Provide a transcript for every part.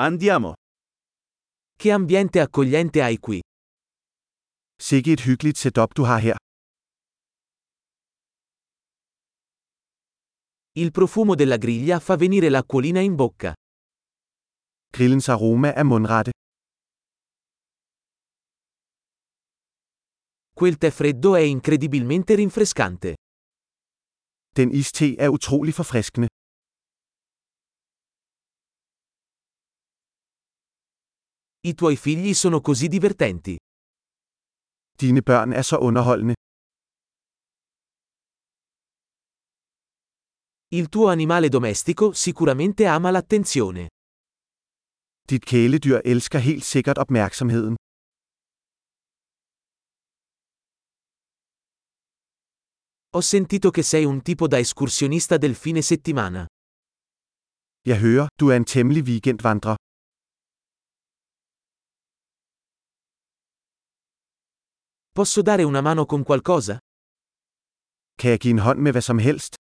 Andiamo. Che ambiente accogliente hai qui. Sikke et hyggeligt setup du har her. Il profumo della griglia fa venire l'acquolina in bocca. Grillens aroma er mundrette. Quel tè freddo è incredibilmente rinfrescante. Den iste er utrolig forfriskende. I tuoi figli sono così divertenti. Dine børn er så underholdende. Il tuo animale domestico sicuramente ama l'attenzione. Dit kæledyr elsker helt sikkert opmærksomheden. Ho sentito che sei un tipo da escursionista del fine settimana. Jeg hører, du er en temmelig weekendvandrer. Posso dare una mano con qualcosa? Kan jeg give en hånd med hvad som helst?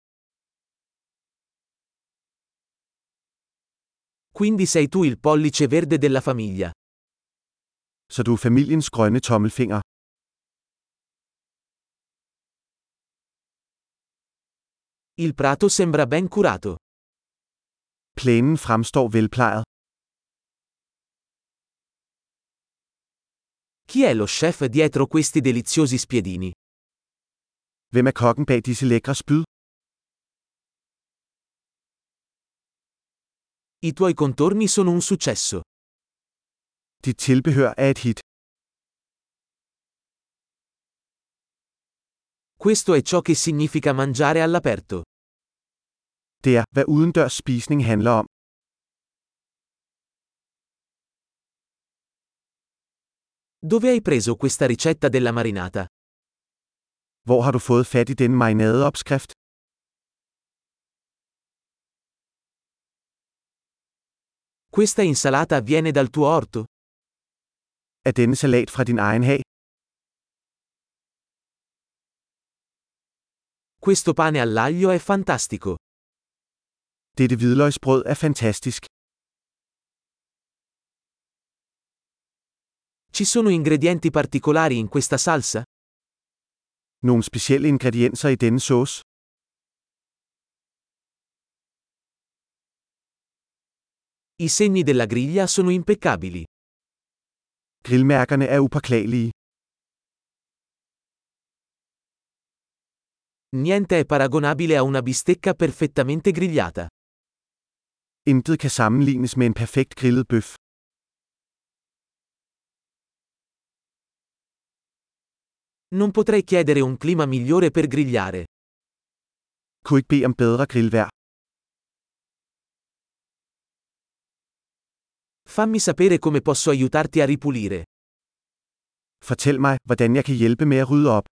Quindi sei tu il pollice verde della famiglia. Så du er familiens grønne tommelfinger. Il prato sembra ben curato. Plænen fremstår velplejet. Chi è lo chef dietro questi deliziosi spiedini? Hvem er kokken bag disse lækre spyd? I tuoi contorni sono un successo. Dit tilbehør er et hit. Questo è ciò che significa mangiare all'aperto. Det er, hvad udendørs spisning handler om. Dove hai preso questa ricetta della marinata? Hvor har du fået fat i denne marinadeopskrift? Questa insalata viene dal tuo orto? Er denne salat fra din egen hag? Questo pane all'aglio è fantastico. Dette hvidløgsbrød er fantastisk. Ci sono ingredienti particolari in questa salsa? Nogle specielle ingredienser i denne sauce? I segni della griglia sono impeccabili. Grillmærkerne er upåklagelige. Niente è paragonabile a una bistecca perfettamente grigliata. Intet kan sammenlignes med en perfekt grillet bøf. Non potrei chiedere un clima migliore per grigliare. Kunne ikke bede om bedre grillvejr. Fammi sapere come posso aiutarti a ripulire. Fortæl mig, hvordan jeg kan hjælpe med at rydde op.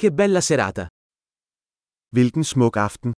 Che bella serata! Hvilken smuk aften.